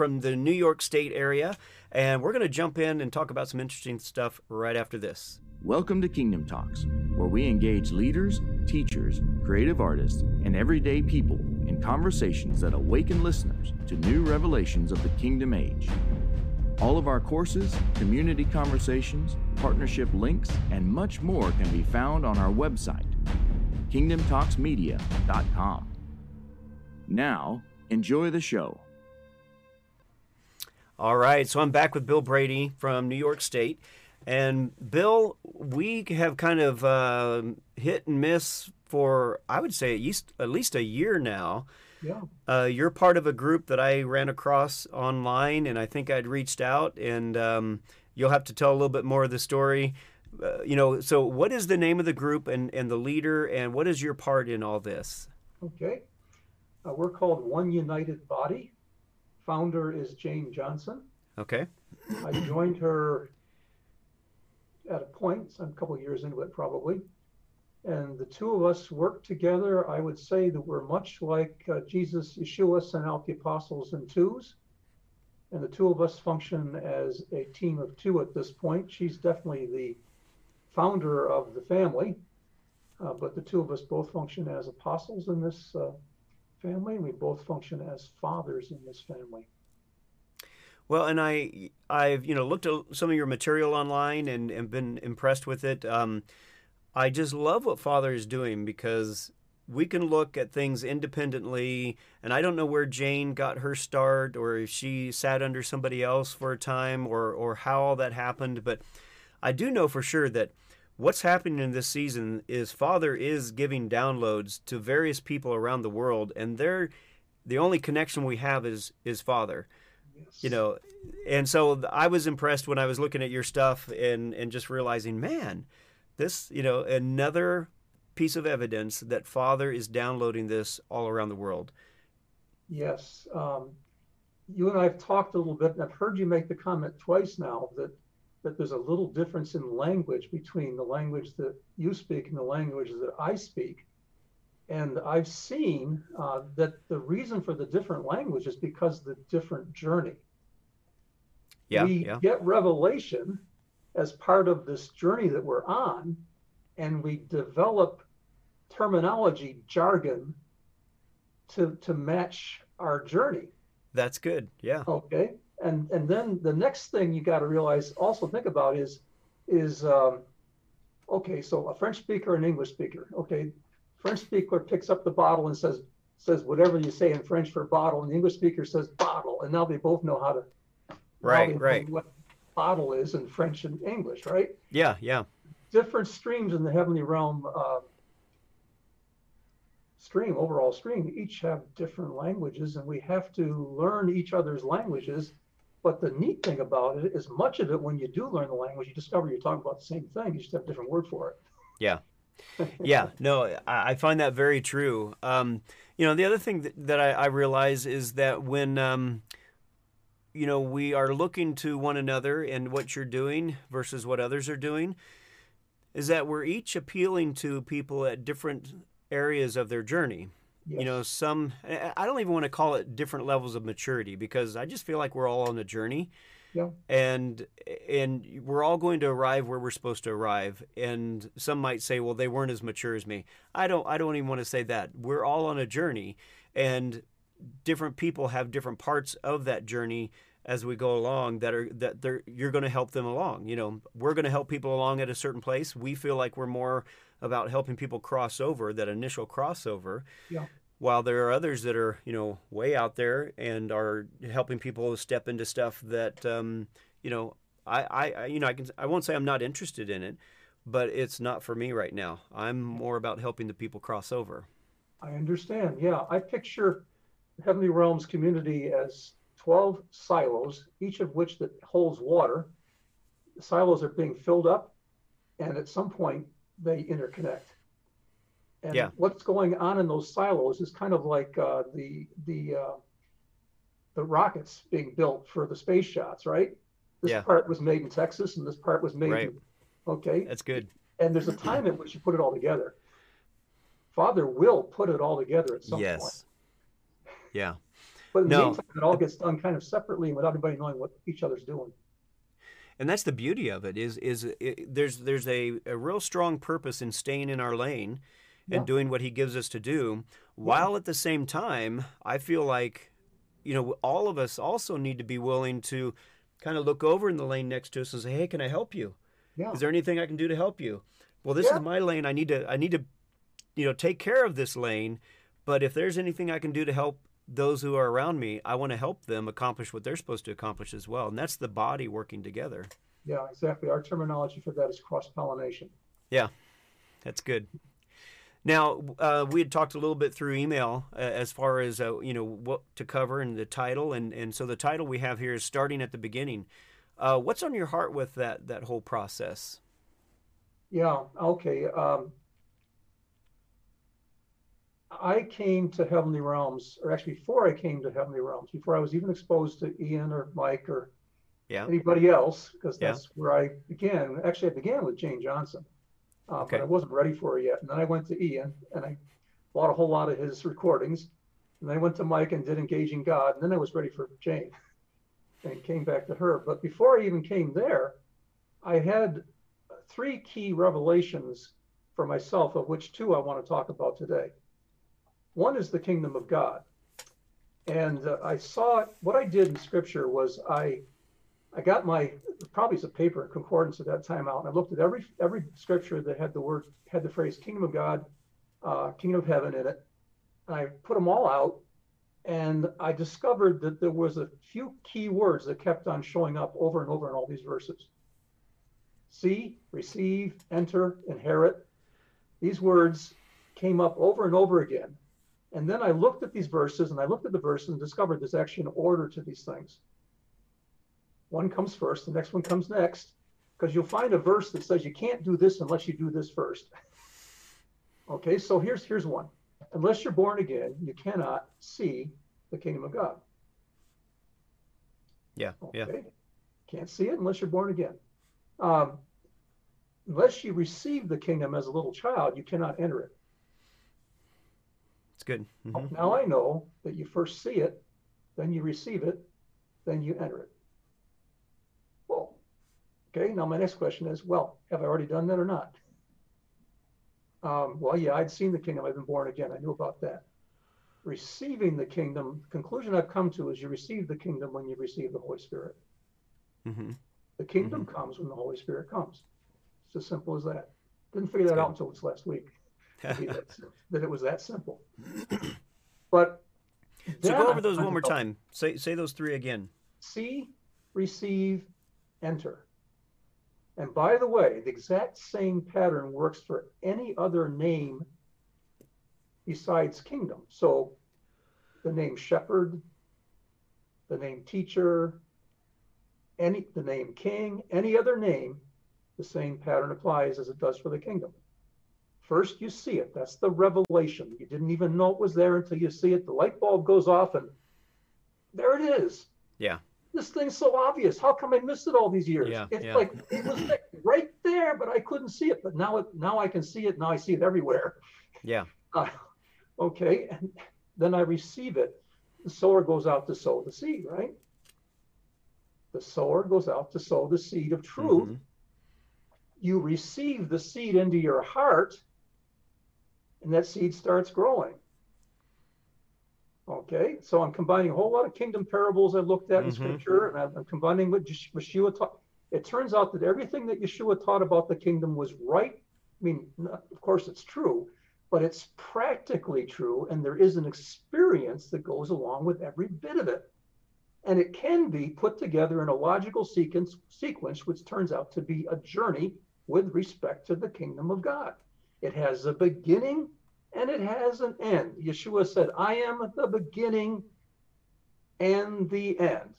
from the New York State area, and we're going to jump in and talk about some interesting stuff right after this. Welcome to Kingdom Talks, where we engage leaders, teachers, creative artists, and everyday people in conversations that awaken listeners to new revelations of the kingdom age. All of our courses, community conversations, partnership links, and much more can be found on our website, kingdomtalksmedia.com. Now, enjoy the show. All right, so I'm back with Bill Brady from New York State. And Bill, we have kind of uh, hit and miss for, I would say, at least, at least a year now. Yeah. Uh, you're part of a group that I ran across online, and I think I'd reached out, and um, you'll have to tell a little bit more of the story. Uh, you know, so what is the name of the group and, and the leader, and what is your part in all this? Okay. Uh, we're called One United Body. Founder is Jane Johnson. Okay. I joined her at a point, some couple years into it probably. And the two of us worked together. I would say that we're much like uh, Jesus, Yeshua sent out the apostles in twos. And the two of us function as a team of two at this point. She's definitely the founder of the family, uh, but the two of us both function as apostles in this uh, family, and we both function as fathers in this family. Well, and I, I've you know looked at some of your material online and, and been impressed with it. Um, I just love what Father is doing because we can look at things independently, and I don't know where Jane got her start, or if she sat under somebody else for a time, or or how all that happened. But I do know for sure that what's happening in this season is Father is giving downloads to various people around the world, and they're the only connection we have is is Father you know and so i was impressed when i was looking at your stuff and and just realizing man this you know another piece of evidence that father is downloading this all around the world Yes. Um, you and I have talked a little bit, and I've heard you make the comment twice now that that there's a little difference in language between the language that you speak and the language that I speak. And I've seen uh, that the reason for the different language is because of the different journey. yeah we yeah get revelation as part of this journey that we're on, and we develop terminology, jargon to to match our journey. that's good yeah Okay, and and then the next thing you got to realize, also think about is is um, okay. So a French speaker and English speaker. Okay, French speaker picks up the bottle and says says whatever you say in French for bottle, and the English speaker says bottle, and now they both know how to Right, right. what bottle is in French and English, right? yeah yeah Different streams in the heavenly realm. Uh, stream overall stream each have different languages and we have to learn each other's languages but the neat thing about it is much of it when you do learn the language you discover you're talking about the same thing you just have a different word for it. Yeah. Yeah. No I, find that very true. Um, you know the other thing that, that I, I realize is that when um, you know we are looking to one another and what you're doing versus what others are doing is that we're each appealing to people at different areas of their journey you know some I- i don't even want to call it different levels of maturity because i just feel like we're all on a journey yeah. and and we're all going to arrive where we're supposed to arrive and some might say well they weren't as mature as me. I don't i don't even want to say that. We're all on a journey and different people have different parts of that journey as we go along that are that they're you're going to help them along you know? We're going to help people along at a certain place. We feel like we're more about helping people cross over that initial crossover yeah. while there are others that are you know way out there and are helping people step into stuff that um, you know I, I you know I can I won't say I'm not interested in it but it's not for me right now. I'm more about helping the people cross over. I understand. Yeah i picture heavenly realms community as 12 silos each of which that holds water. The silos are being filled up and at some point they interconnect. And Yeah. what's going on in those silos is kind of like uh, the the uh, the rockets being built for the space shots right? This Yeah. part was made in texas and this part was made Right. in, okay? That's good. And there's a time at which you put it all together. Father will put it all together at some point. Yes. Yeah. But in the meantime, it all gets done kind of separately without anybody knowing what each other's doing. And that's the beauty of it is is it, there's there's a, a real strong purpose in staying in our lane and Yeah. doing what he gives us to do while at the same time i feel like you know all of us also need to be willing to kind of look over in the lane next to us and say hey can i help you Yeah. is there anything i can do to help you well this Yeah. is my lane i need to i need to you know take care of this lane but if there's anything i can do to help those who are around me i want to help them accomplish what they're supposed to accomplish as well and that's the body working together Yeah, exactly. Our terminology for that is cross pollination. Yeah, that's good. Now, uh, we had talked a little bit through email uh, as far as uh, you know what to cover and the title, and, and so the title we have here is starting at the beginning. Uh, what's on your heart with that that whole process? Yeah, okay. Um, I came to Heavenly Realms, or actually before I came to Heavenly Realms, before I was even exposed to Ian or Mike or Yeah. anybody else, because Yeah. that's where I began. Actually, I began with Jane Johnson, uh, Okay. but I wasn't ready for her yet. And then I went to Ian and I bought a whole lot of his recordings. And then I went to Mike and did Engaging God. And then I was ready for Jane and came back to her. But before I even came there, I had three key revelations for myself, of which two I want to talk about today. One is the kingdom of God. And uh, I saw what I did in scripture was I I got my probably it's a paper concordance at that time out, and I looked at every every scripture that had the word had the phrase kingdom of God, uh, kingdom of heaven in it. And I put them all out, and I discovered that there was a few key words that kept on showing up over and over in all these verses. See, receive, enter, inherit. These words came up over and over again. And then I looked at these verses and I looked at the verses and discovered there's actually an order to these things. One comes first, the next one comes next, because you'll find a verse that says you can't do this unless you do this first. Okay, so here's here's one. Unless you're born again, you cannot see the kingdom of God. Yeah, yeah, Can't see it unless you're born again. Um, unless you receive the kingdom as a little child, you cannot enter it. It's good. Mhm. Now I know that you first see it, then you receive it, then you enter it. Well, okay, now my next question is well, have I already done that or not? Um, well, yeah, I'd seen the kingdom, I've been born again, I knew about that. Receiving the kingdom, conclusion I've come to is you receive the kingdom when you receive the Holy Spirit. Mhm. The kingdom comes when the Holy Spirit comes. It's as simple as that. Didn't figure that Good. out until this last week that it was that simple. But so go over those one more time. Say say those three again. See, receive, enter. And by the way, the exact same pattern works for any other name besides kingdom. So the name shepherd, the name teacher, any the name king, any other name, the same pattern applies as it does for the kingdom. First, you see it. That's the revelation. You didn't even know it was there until you see it. The light bulb goes off, and there it is. Yeah. This thing's so obvious. How come I missed it all these years? Yeah, it's yeah. like it was like right there, but I couldn't see it. But now it now I can see it. Now I see it everywhere. Yeah. Uh, okay, and then I receive it. The sower goes out to sow the seed, right? The sower goes out to sow the seed of truth Mhm. you receive the seed into your heart and that seed starts growing. Okay, so I'm combining a whole lot of kingdom parables I looked at in Mhm. scripture, and I'm, I'm combining what Yeshua taught. It turns out that everything that Yeshua taught about the kingdom was right. I mean, of course, it's true, but it's practically true, and there is an experience that goes along with every bit of it. And it can be put together in a logical sequence, sequence, which turns out to be a journey with respect to the kingdom of God. It has a beginning and it has an end. Yeshua said, I am the beginning and the end.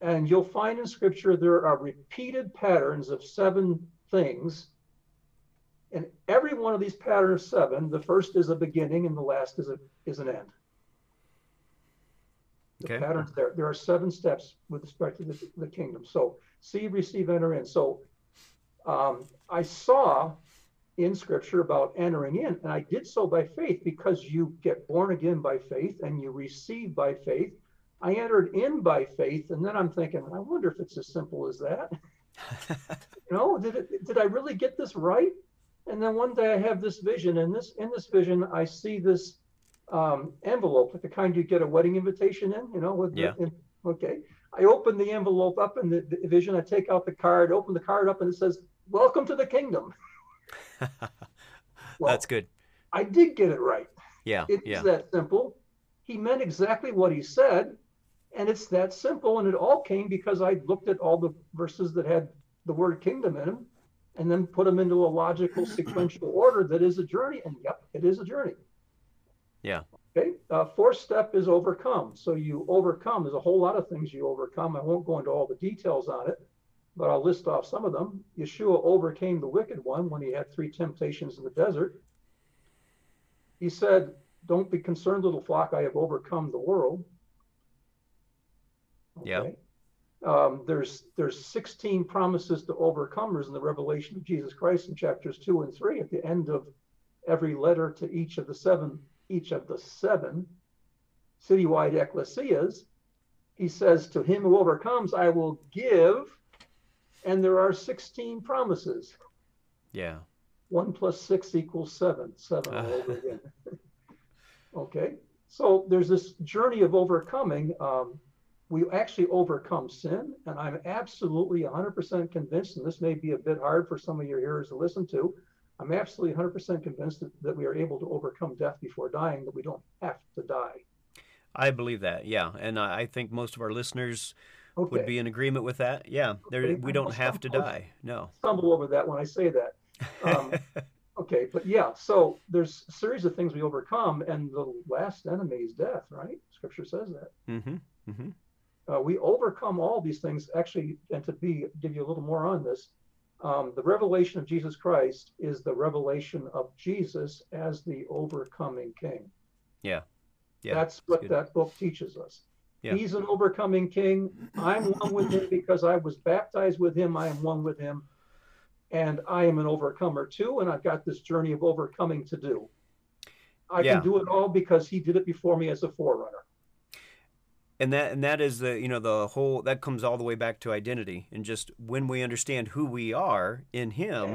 And you'll find in scripture there are repeated patterns of seven things. And every one of these patterns of seven, the first is a beginning and the last is a is an end. The Okay. patterns there. There are seven steps with respect to the, the kingdom. So see, receive, enter in. So um, I saw in scripture about entering in. And I did so by faith because you get born again by faith and you receive by faith. I entered in by faith, and then I'm thinking, I wonder if it's as simple as that. you know, did it, did I really get this right? And then one day I have this vision, and this in this vision I see this um, envelope, like the kind you get a wedding invitation in. You know, with yeah. In, okay. I open the envelope up in the, the vision. I take out the card, open the card up, and it says, "Welcome to the kingdom." well, That's good. I did get it right. Yeah. It's yeah. that simple. He meant exactly what he said. And it's that simple. And it all came because I looked at all the verses that had the word kingdom in them and then put them into a logical sequential order that is a journey. And yep, it is a journey. Yeah. Okay. Uh, fourth step is overcome. So you overcome. There's a whole lot of things you overcome. I won't go into all the details on it, but I'll list off some of them. Yeshua overcame the wicked one when he had three temptations in the desert. He said, Don't be concerned, little flock, I have overcome the world. Okay. Yeah. Um, there's there's 16 promises to overcomers in the revelation of Jesus Christ in chapters two and three. At the end of every letter to each of the seven each of the seven citywide ecclesias, he says, "To him who overcomes, I will give." And there are 16 promises. Yeah. One plus six equals seven. Seven all over again. okay. So there's this journey of overcoming. Um, we actually overcome sin. And I'm absolutely 100% convinced, and this may be a bit hard for some of your hearers to listen to. I'm absolutely 100% convinced that, that we are able to overcome death before dying, that we don't have to die. I believe that, yeah. And I think most of our listeners okay. would be in agreement with that. Yeah, okay. we don't have to die. No. Stumble over that when I say that. Um, okay, but yeah, so there's a series of things we overcome, and the last enemy is death, right? Scripture says that. Mm-hmm. Mm-hmm uh, we overcome all these things actually and to be give you a little more on this um, the revelation of jesus christ is the revelation of jesus as the overcoming king yeah yeah that's what that's that book teaches us yeah. he's an overcoming king. I'm one with him because i was baptized with him. I am one with him. And i am an overcomer too and i've got this journey of overcoming to do. I yeah. can do it all because he did it before me as a forerunner. And that and that is the you know the whole that comes all the way back to identity. And just when we understand who we are in him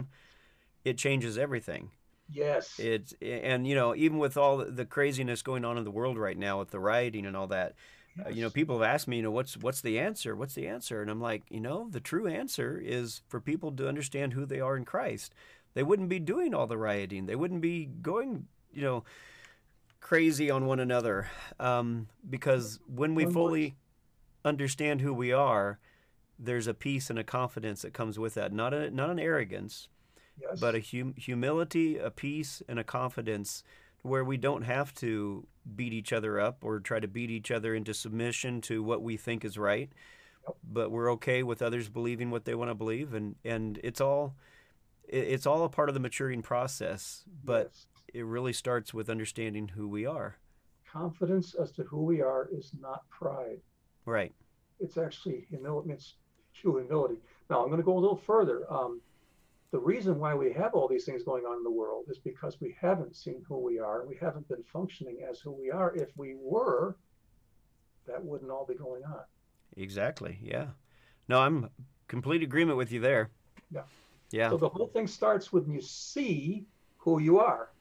yeah. it changes everything. Yes. It's and you know even with all the craziness going on in the world right now with the rioting and all that yes. uh, you know people have asked me you know what's what's the answer what's the answer and i'm like you know the true answer is for people to understand who they are in christ they wouldn't be doing all the rioting they wouldn't be going you know crazy on one another um, because when we fully understand who we are, there's a peace and a confidence that comes with that. Not a not an arrogance, yes. but a hum- humility, a peace, and a confidence where we don't have to beat each other up or try to beat each other into submission to what we think is right. But we're okay with others believing what they want to believe, and and it's all it's all a part of the maturing process. But yes it really starts with understanding who we are. Confidence as to who we are is not pride. Right. It's actually humility. It's true humility. Now I'm going to go a little further. Um, the reason why we have all these things going on in the world is because we haven't seen who we are. We haven't been functioning as who we are. If we were, that wouldn't all be going on. Exactly. Yeah. No, I'm complete agreement with you there. Yeah. Yeah. So the whole thing starts when you see who you are.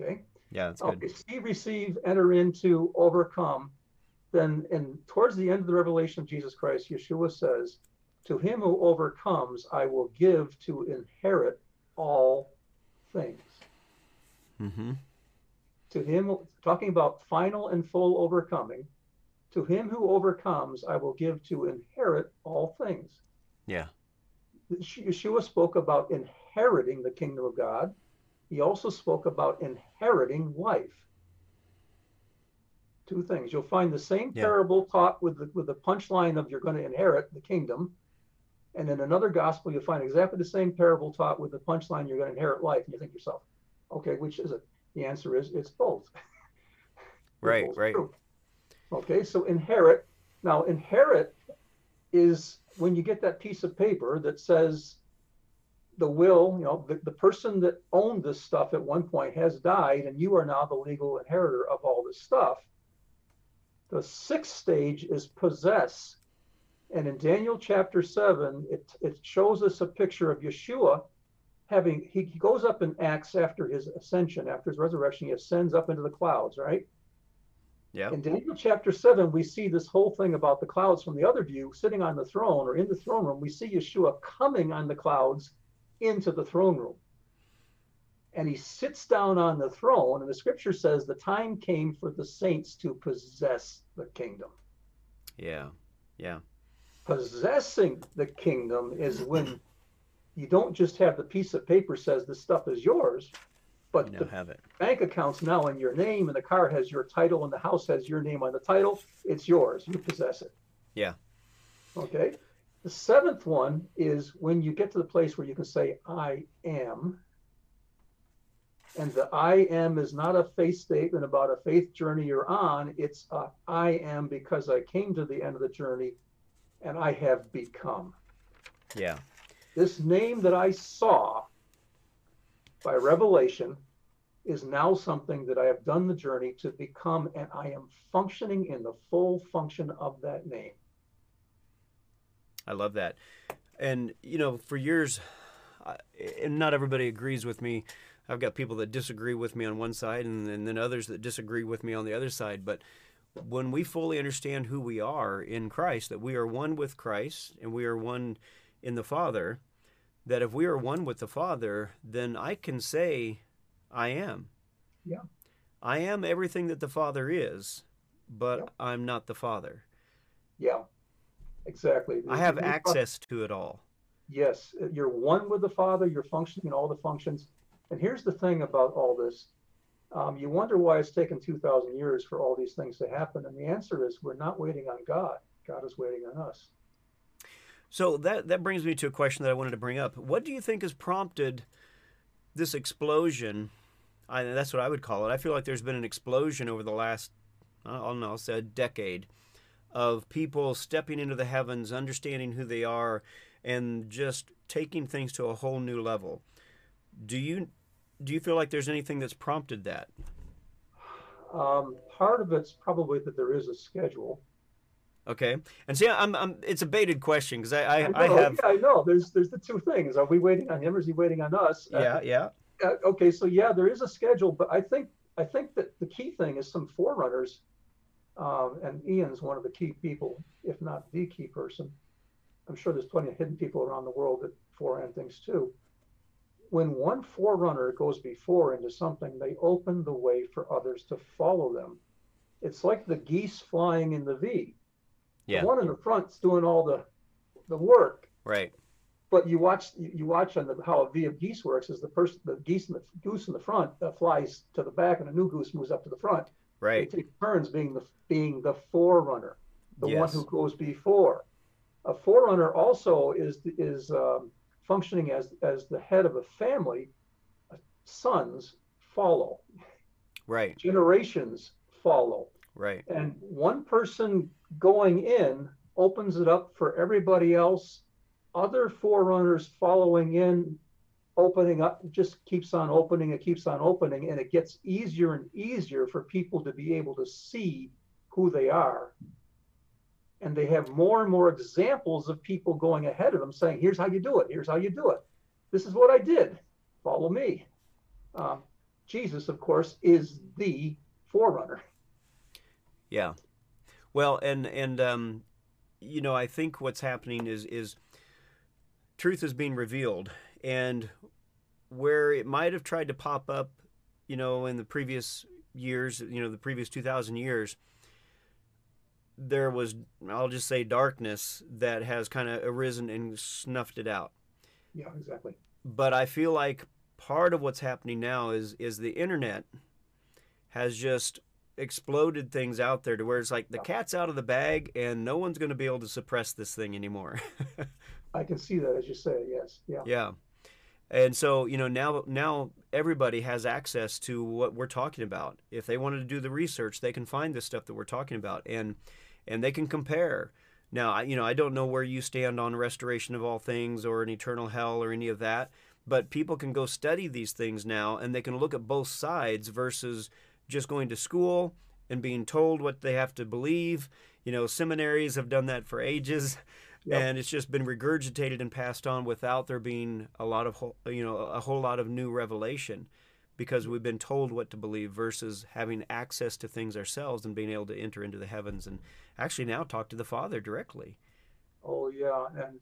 Okay. Yeah, that's good. Okay, see, receive, enter into, overcome. Then, and towards the end of the revelation of Jesus Christ, Yeshua says, "To him who overcomes, I will give to inherit all things." Mm-hmm. To him, talking about final and full overcoming. To him who overcomes, I will give to inherit all things. Yeah. Yeshua spoke about inheriting the kingdom of God he also spoke about inheriting life. Two things. You'll find the same yeah. parable taught with the, with the punchline of you're going to inherit the kingdom. And in another gospel, you'll find exactly the same parable taught with the punchline you're going to inherit life. And you think to yourself, okay, which is it? The answer is it's both. right, both right. True. Okay, so inherit. Now, inherit is when you get that piece of paper that says the will, you know, the, the person that owned this stuff at one point has died, and you are now the legal inheritor of all this stuff. The sixth stage is possess. And in Daniel chapter 7, it, it shows us a picture of Yeshua having, he, he goes up in Acts after his ascension, after his resurrection, he ascends up into the clouds, right? Yeah. In Daniel chapter 7, we see this whole thing about the clouds from the other view, sitting on the throne or in the throne room. We see Yeshua coming on the clouds into the throne room. And he sits down on the throne, and the scripture says the time came for the saints to possess the kingdom. Yeah. Yeah. Possessing the kingdom is when you don't just have the piece of paper says this stuff is yours, but You the have it. bank account's now in your name, and the car has your title, and the house has your name on the title. It's yours. You possess it. Yeah. Okay. The seventh one is when you get to the place where you can say, I am. And the I am is not a faith statement about a faith journey you're on. It's a, I am because I came to the end of the journey and I have become. Yeah. This name that I saw by revelation is now something that I have done the journey to become, and I am functioning in the full function of that name. I love that. And, you know, for years, I, and not everybody agrees with me. I've got people that disagree with me on one side and, and then others that disagree with me on the other side. But when we fully understand who we are in Christ, that we are one with Christ and we are one in the Father, that if we are one with the Father, then I can say, I am. Yeah. I am everything that the Father is, but Yep. I'm not the Father. Yeah, exactly. I have You're- access to it all. Yes, you're one with the Father. You're functioning in all the functions. And here's the thing about all this. Um, you wonder why it's taken 2,000 years for all these things to happen. And the answer is we're not waiting on God. God is waiting on us. So that that brings me to a question that I wanted to bring up. What do you think has prompted this explosion? I, that's what I would call it. I feel like there's been an explosion over the last, I don't know, I'll say a decade, of people stepping into the heavens, understanding who they are, and just taking things to a whole new level. Do you do you feel like there's anything that's prompted that? Um, part of it's probably that there is a schedule. Okay, and see, I'm, I'm it's a baited question because I I, I know, have yeah, I know. There's there's the two things. Are we waiting on him or is he waiting on us? Uh, yeah yeah uh, okay, so yeah, there is a schedule, but I think I think that the key thing is some forerunners, um, and Ian's one of the key people, if not the key person. I'm sure there's plenty of hidden people around the world that forehand things too. When one forerunner goes before into something, they open the way for others to follow them. It's like the geese flying in the V. yeah The one in the front's doing all the the work, right but you watch you watch on the, how a V of geese works is the person the geese in the goose in the front uh, flies to the back and a new goose moves up to the front. right They take turns being the being the forerunner, the one who goes before. A forerunner also is is um, functioning as as the head of a family. Uh, sons follow, right. Generations follow, right. And one person going in opens it up for everybody else. Other forerunners following in opening up just keeps on opening it keeps on opening and it gets easier and easier for people to be able to see who they are and they have more and more examples of people going ahead of them saying here's how you do it. Here's how you do it. This is what i did. Follow me. Um, jesus of course is the forerunner. Yeah. Well, and and um, you know, I think what's happening is is truth is being revealed, and where it might have tried to pop up, you know, in the previous years, you know, the previous two thousand years, there was, I'll just say, darkness that has kind of arisen and snuffed it out. yeah exactly But I feel like part of what's happening now is is the internet has just exploded things out there to where it's like the cat's out of the bag and no one's going to be able to suppress this thing anymore. I can see that as you say, yes. Yeah. yeah. And so, you know, now now everybody has access to what we're talking about. If they wanted to do the research, they can find the stuff that we're talking about and and they can compare Now, I, you know, I don't know where you stand on restoration of all things or an eternal hell or any of that, but people can go study these things now and they can look at both sides versus just going to school and being told what they have to believe. You know, seminaries have done that for ages. Yep. And it's just been regurgitated and passed on without there being a lot of, you know, a whole lot of new revelation because we've been told what to believe versus having access to things ourselves and being able to enter into the heavens and actually now talk to the Father directly. Oh yeah, and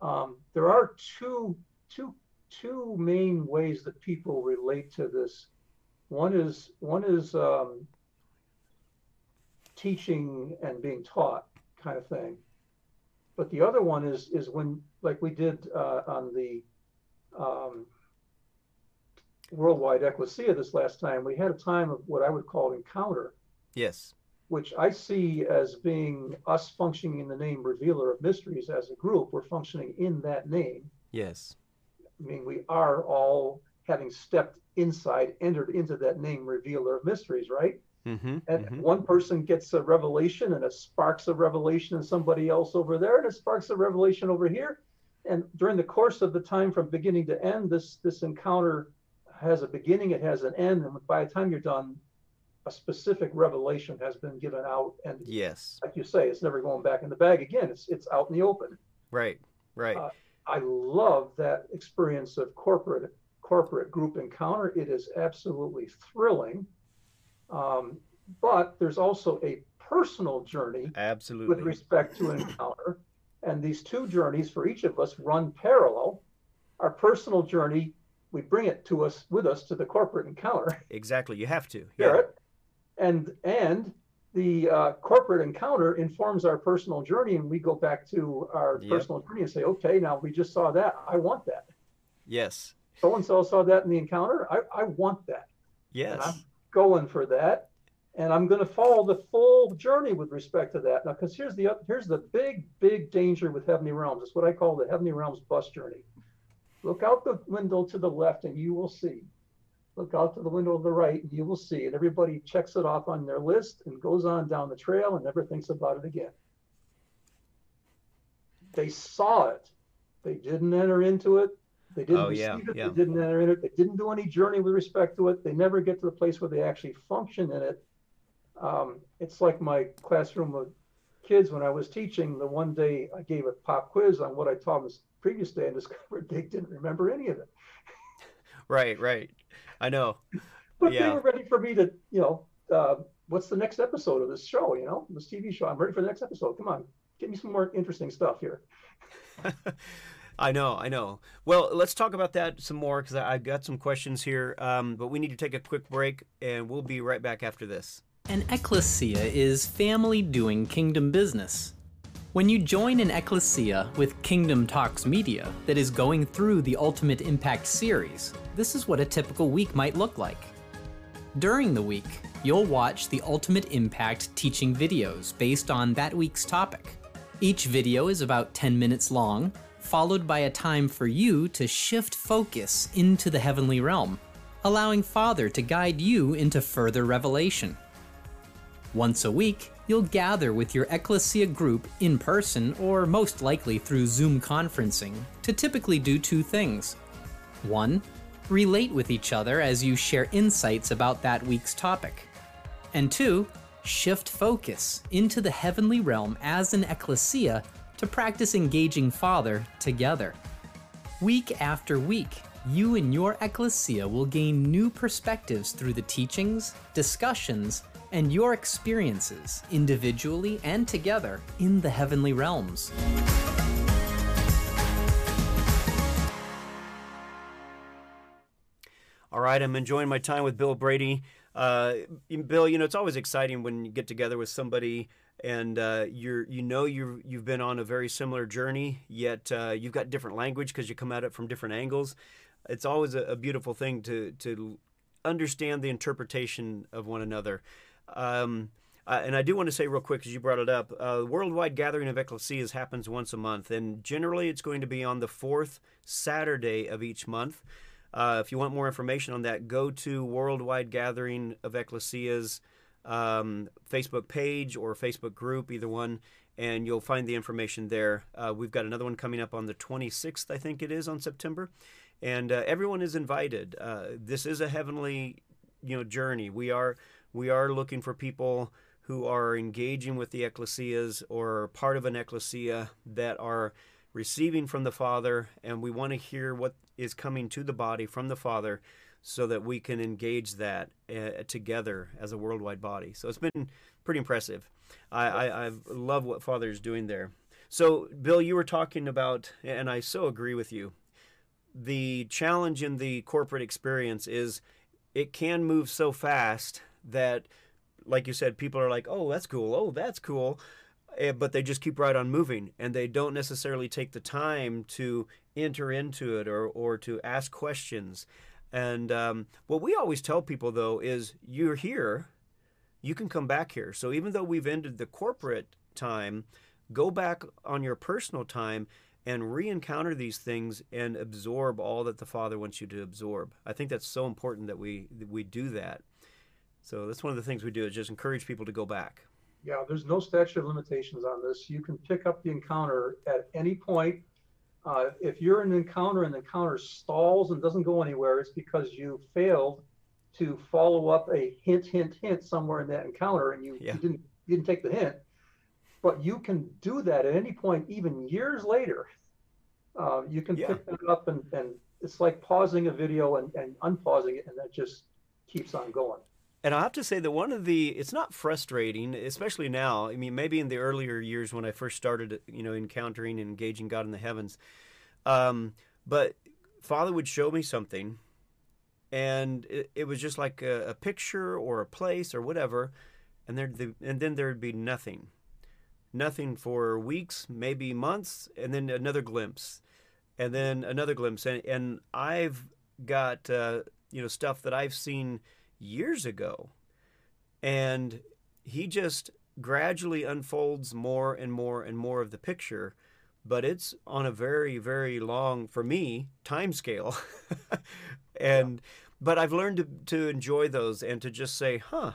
um, there are two two two main ways that people relate to this. One is one is um, teaching and being taught kind of thing, but the other one is is when like we did uh, on the um, worldwide ecclesia this last time, we had a time of what I would call encounter. Yes. Which I see as being us functioning in the name revealer of mysteries as a group. We're functioning in that name. Yes. I mean, we are all having stepped inside, entered into that name revealer of mysteries, right? Mm-hmm, and mm-hmm. one person gets a revelation and it sparks a revelation in somebody else over there and it sparks a revelation over here and during the course of the time from beginning to end this this encounter has a beginning, it has an end, and by the time you're done, a specific revelation has been given out. And yes, like you say, it's never going back in the bag again. It's it's out in the open. Right, right. Uh, I love that experience of corporate corporate group encounter. It is absolutely thrilling. Um, but there's also a personal journey absolutely with respect to encounter and these two journeys for each of us run parallel our personal journey we bring it to us with us to the corporate encounter. Exactly, you have to. hear Yeah. And and the uh, corporate encounter informs our personal journey, and we go back to our yep. personal journey and say, okay, now we just saw that. I want that. Yes. So and so saw that in the encounter. I, I want that. Yes. And I'm going for that, and I'm going to follow the full journey with respect to that. Now, because here's the here's the big big danger with heavenly realms. It's what I call the heavenly realms bus journey. Look out the window to the left and you will see. Look out to the window to the right and you will see. And everybody checks it off on their list and goes on down the trail and never thinks about it again. They saw it. They didn't enter into it. They didn't oh, receive yeah, it. yeah. They didn't enter in it. They didn't do any journey with respect to it. They never get to the place where they actually function in it. Um, it's like my classroom of kids when I was teaching. The one day I gave a pop quiz on what I taught them previous day and discovered they didn't remember any of it. right, right. I know. But yeah. they were ready for me to, you know, uh, what's the next episode of this show? You know, this TV show. I'm ready for the next episode. Come on, get me some more interesting stuff here. I know, I know. Well, let's talk about that some more because I've got some questions here. Um, but we need to take a quick break, and we'll be right back after this. An ecclesia is family doing kingdom business. When you join an ecclesia with Kingdom Talks Media that is going through the Ultimate Impact series, this is what a typical week might look like. During the week, you'll watch the Ultimate Impact teaching videos based on that week's topic. Each video is about 10 minutes long, followed by a time for you to shift focus into the heavenly realm, allowing Father to guide you into further revelation. Once a week, you'll gather with your Ecclesia group in person or most likely through Zoom conferencing to typically do two things. One, relate with each other as you share insights about that week's topic. And two, shift focus into the heavenly realm as an ecclesia to practice engaging Father together. Week after week, you and your ecclesia will gain new perspectives through the teachings, discussions, and your experiences, individually and together, in the heavenly realms. All right, I'm enjoying my time with Bill Brady. Uh, Bill, you know it's always exciting when you get together with somebody and uh, you're you know you you've been on a very similar journey, yet uh, you've got different language because you come at it from different angles. It's always a, a beautiful thing to to understand the interpretation of one another. Um, uh, and I do want to say real quick, because you brought it up, uh, worldwide gathering of ecclesias happens once a month, and generally it's going to be on the fourth Saturday of each month. Uh, if you want more information on that, go to Worldwide Gathering of Ecclesias um, Facebook page or Facebook group, either one, and you'll find the information there. Uh, we've got another one coming up on the 26th, I think it is, on September, and uh, everyone is invited. Uh, this is a heavenly, you know, journey. We are we are looking for people who are engaging with the ecclesias or part of an ecclesia that are receiving from the Father, and we want to hear what is coming to the body from the Father so that we can engage that uh, together as a worldwide body. So it's been pretty impressive. I, I, I love what Father is doing there. So, Bill, you were talking about, and I so agree with you. The challenge in the corporate experience is it can move so fast that, like you said, people are like, oh, that's cool. Oh, that's cool. Eh, but they just keep right on moving and they don't necessarily take the time to enter into it or, or to ask questions. And um, what we always tell people, though, is you're here, you can come back here. So even though we've ended the corporate time, go back on your personal time and re-encounter these things and absorb all that the Father wants you to absorb. I think that's so important that we that we do that. So that's one of the things we do is just encourage people to go back. Yeah, there's no statute of limitations on this. You can pick up the encounter at any point uh, if you're in an encounter and the encounter stalls and doesn't go anywhere, it's because you failed to follow up a hint, hint, hint somewhere in that encounter, and you, yeah. you didn't you didn't take the hint. But you can do that at any point, even years later. Uh, you can yeah. pick that up, and, and it's like pausing a video and, and unpausing it, and that just keeps on going. And I have to say that one of the it's not frustrating, especially now. I mean, maybe in the earlier years when I first started, you know, encountering and engaging God in the heavens. Um, but Father would show me something, and it, it was just like a, a, picture or a place or whatever, and there and then there'd be nothing, nothing for weeks, maybe months, and then another glimpse, and then another glimpse, and and I've got uh, you know stuff that I've seen years ago. And he just gradually unfolds more and more and more of the picture, but it's on a very, very long, for me, time scale. and yeah. but I've learned to, to enjoy those and to just say, huh,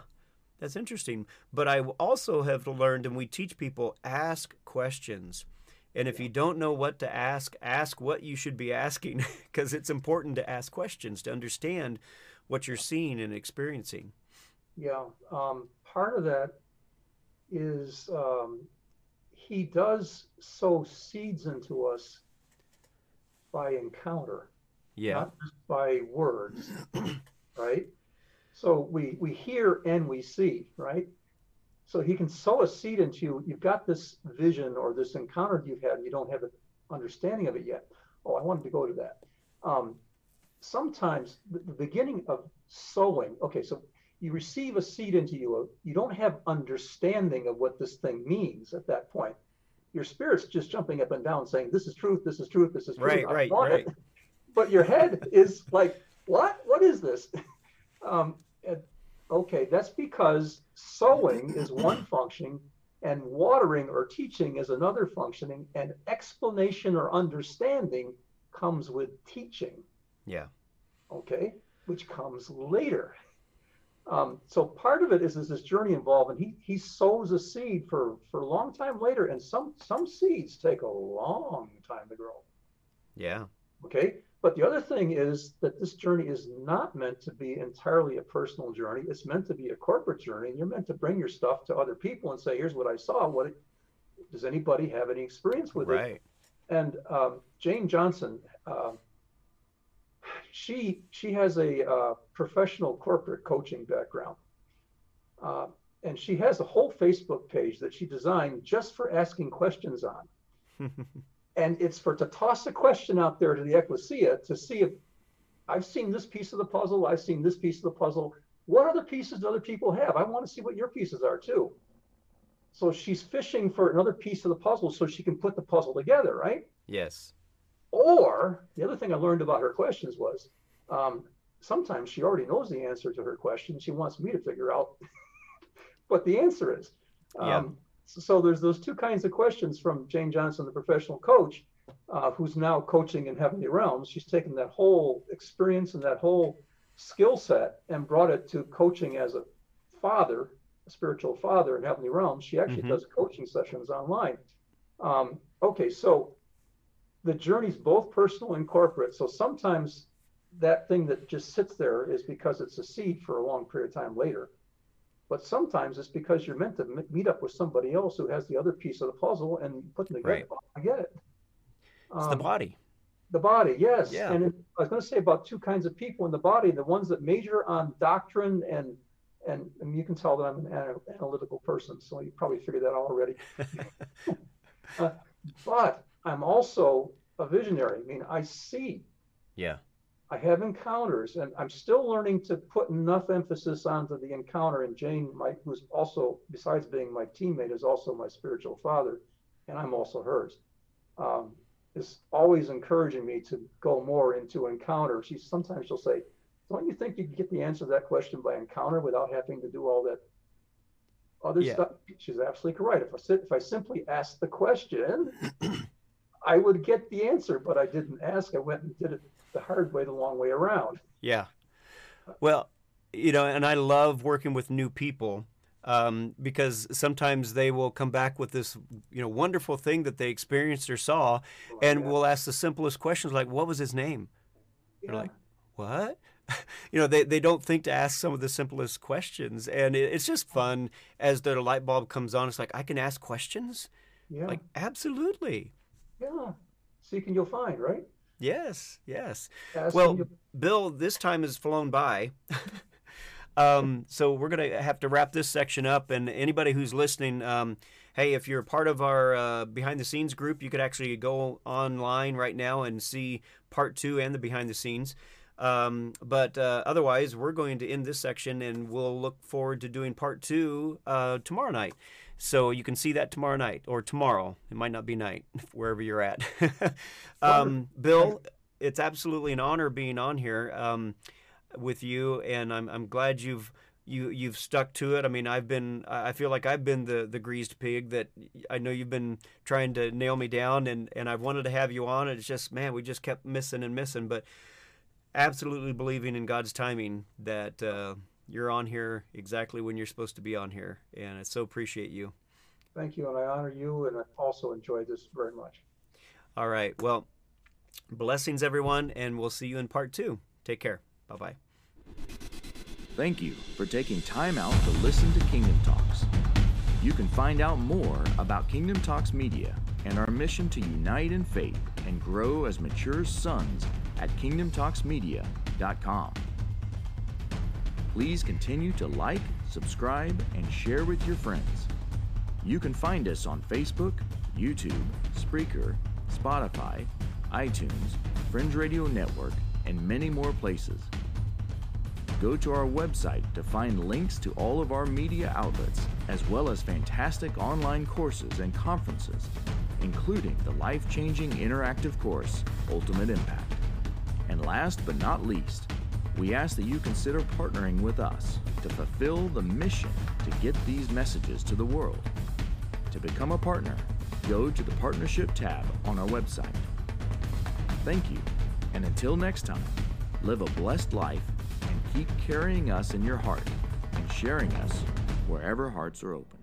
that's interesting. But I also have learned, and we teach people, ask questions. And if you don't know what to ask, ask what you should be asking because it's important to ask questions to understand what you're seeing and experiencing. Yeah, um, part of that is um, he does sow seeds into us by encounter, yeah, not just by words, right? So we we hear and we see, right? So he can sow a seed into you. You've got this vision or this encounter you've had, and you don't have an understanding of it yet. Oh, I wanted to go to that. Um, sometimes the, beginning of sowing, okay, so you receive a seed into you, you don't have understanding of what this thing means at that point. Your spirit's just jumping up and down saying, This is truth, this is truth, this is truth. Right, right, right. It. But your head is like, What? What is this? Um, okay, that's because sowing is one functioning and watering or teaching is another functioning, and explanation or understanding comes with teaching. Yeah. Okay, which comes later. Um, so part of it is, is this journey involved, and he he sows a seed for for a long time later, and some some seeds take a long time to grow. Yeah. Okay. But the other thing is that this journey is not meant to be entirely a personal journey. It's meant to be a corporate journey, and you're meant to bring your stuff to other people and say, "Here's what I saw. What it, does anybody have any experience with it? right. it?" And um, Jane Johnson, uh, she she has a uh, professional corporate coaching background, uh, and she has a whole Facebook page that she designed just for asking questions on. and it's for to toss a question out there to the ecclesia to see if I've seen this piece of the puzzle, I've seen this piece of the puzzle. What other pieces do other people have? I want to see what your pieces are too. So she's fishing for another piece of the puzzle so she can put the puzzle together, right? Yes. Or the other thing I learned about her questions was um, sometimes she already knows the answer to her question. She wants me to figure out what the answer is. Yeah. Um, so, so, there's those two kinds of questions from Jane Johnson, the professional coach, uh, who's now coaching in heavenly realms. She's taken that whole experience and that whole skill set and brought it to coaching as a father a spiritual father in heavenly realms. She actually Mhm. does coaching sessions online. Um, okay, so the journey's both personal and corporate. So sometimes that thing that just sits there is because it's a seed for a long period of time later. But sometimes it's because you're meant to m- meet up with somebody else who has the other piece of the puzzle and put them together. Right. "Oh, I get it. It's the Um, body. the body, yes. Yeah. And it, I was going to say about two kinds of people in the body: the ones that major on doctrine and and, and you can tell that I'm an analytical person, so you probably figured that out already. Uh, but I'm also a visionary. I mean, I see, Yeah. I have encounters, and I'm still learning to put enough emphasis onto the encounter. And Jane, my, who's also, besides being my teammate, is also my spiritual father, and I'm also hers. Um, is always encouraging me to go more into encounter. She sometimes she'll say, "Don't you think you can get the answer to that question by encounter without having to do all that other Yeah. stuff?" She's absolutely correct. If I sit, if I simply ask the question, I would get the answer, but I didn't ask. I went and did it the hard way, the long way around. Yeah. Well, you know, and I love working with new people um, because sometimes they will come back with this, you know, wonderful thing that they experienced or saw, and Yeah. we'll ask the simplest questions like, "What was his name?" They're like, "What?" you know, they, they don't think to ask some of the simplest questions, and it, it's just fun as the light bulb comes on. It's like I can ask questions. yeah, Like absolutely, yeah. Seek and you'll find, right? yes, yes. Well, Bill, this time has flown by. um, so we're going to have to wrap this section up. And anybody who's listening, um, hey, if you're part of our uh, behind the scenes group, you could actually go online right now and see part two and the behind the scenes. Um, but uh, otherwise, we're going to end this section and we'll look forward to doing part two uh, tomorrow night. So you can see that tomorrow night or tomorrow. It might not be night, wherever you're at. um, Bill, it's absolutely an honor being on here um, with you, and I'm, I'm glad you've you you've stuck to it. I mean, I've been I feel like I've been the the greased pig that I know you've been trying to nail me down, and and I've wanted to have you on. And it's just man, we just kept missing and missing, but absolutely believing in God's timing that uh, you're on here exactly when you're supposed to be on here, and I so appreciate you. thank you, and I honor you, and I also enjoyed this very much. All right, well, blessings everyone, and we'll see you in part two. Take care. Bye bye. Thank you for taking time out to listen to Kingdom Talks. You can find out more about Kingdom Talks Media and our mission to unite in faith and grow as mature sons at kingdomtalksmedia.com. Please continue to like, subscribe, and share with your friends. You can find us on Facebook, YouTube, Spreaker, Spotify, iTunes, Fringe Radio Network, and many more places go to our website to find links to all of our media outlets, as well as fantastic online courses and conferences, including the life changing interactive course, Ultimate Impact. And last but not least, we ask that you consider partnering with us to fulfill the mission to get these messages to the world. To become a partner, go to the Partnership tab on our website. Thank you, and until next time, live a blessed life and keep carrying us in your heart and sharing us wherever hearts are open.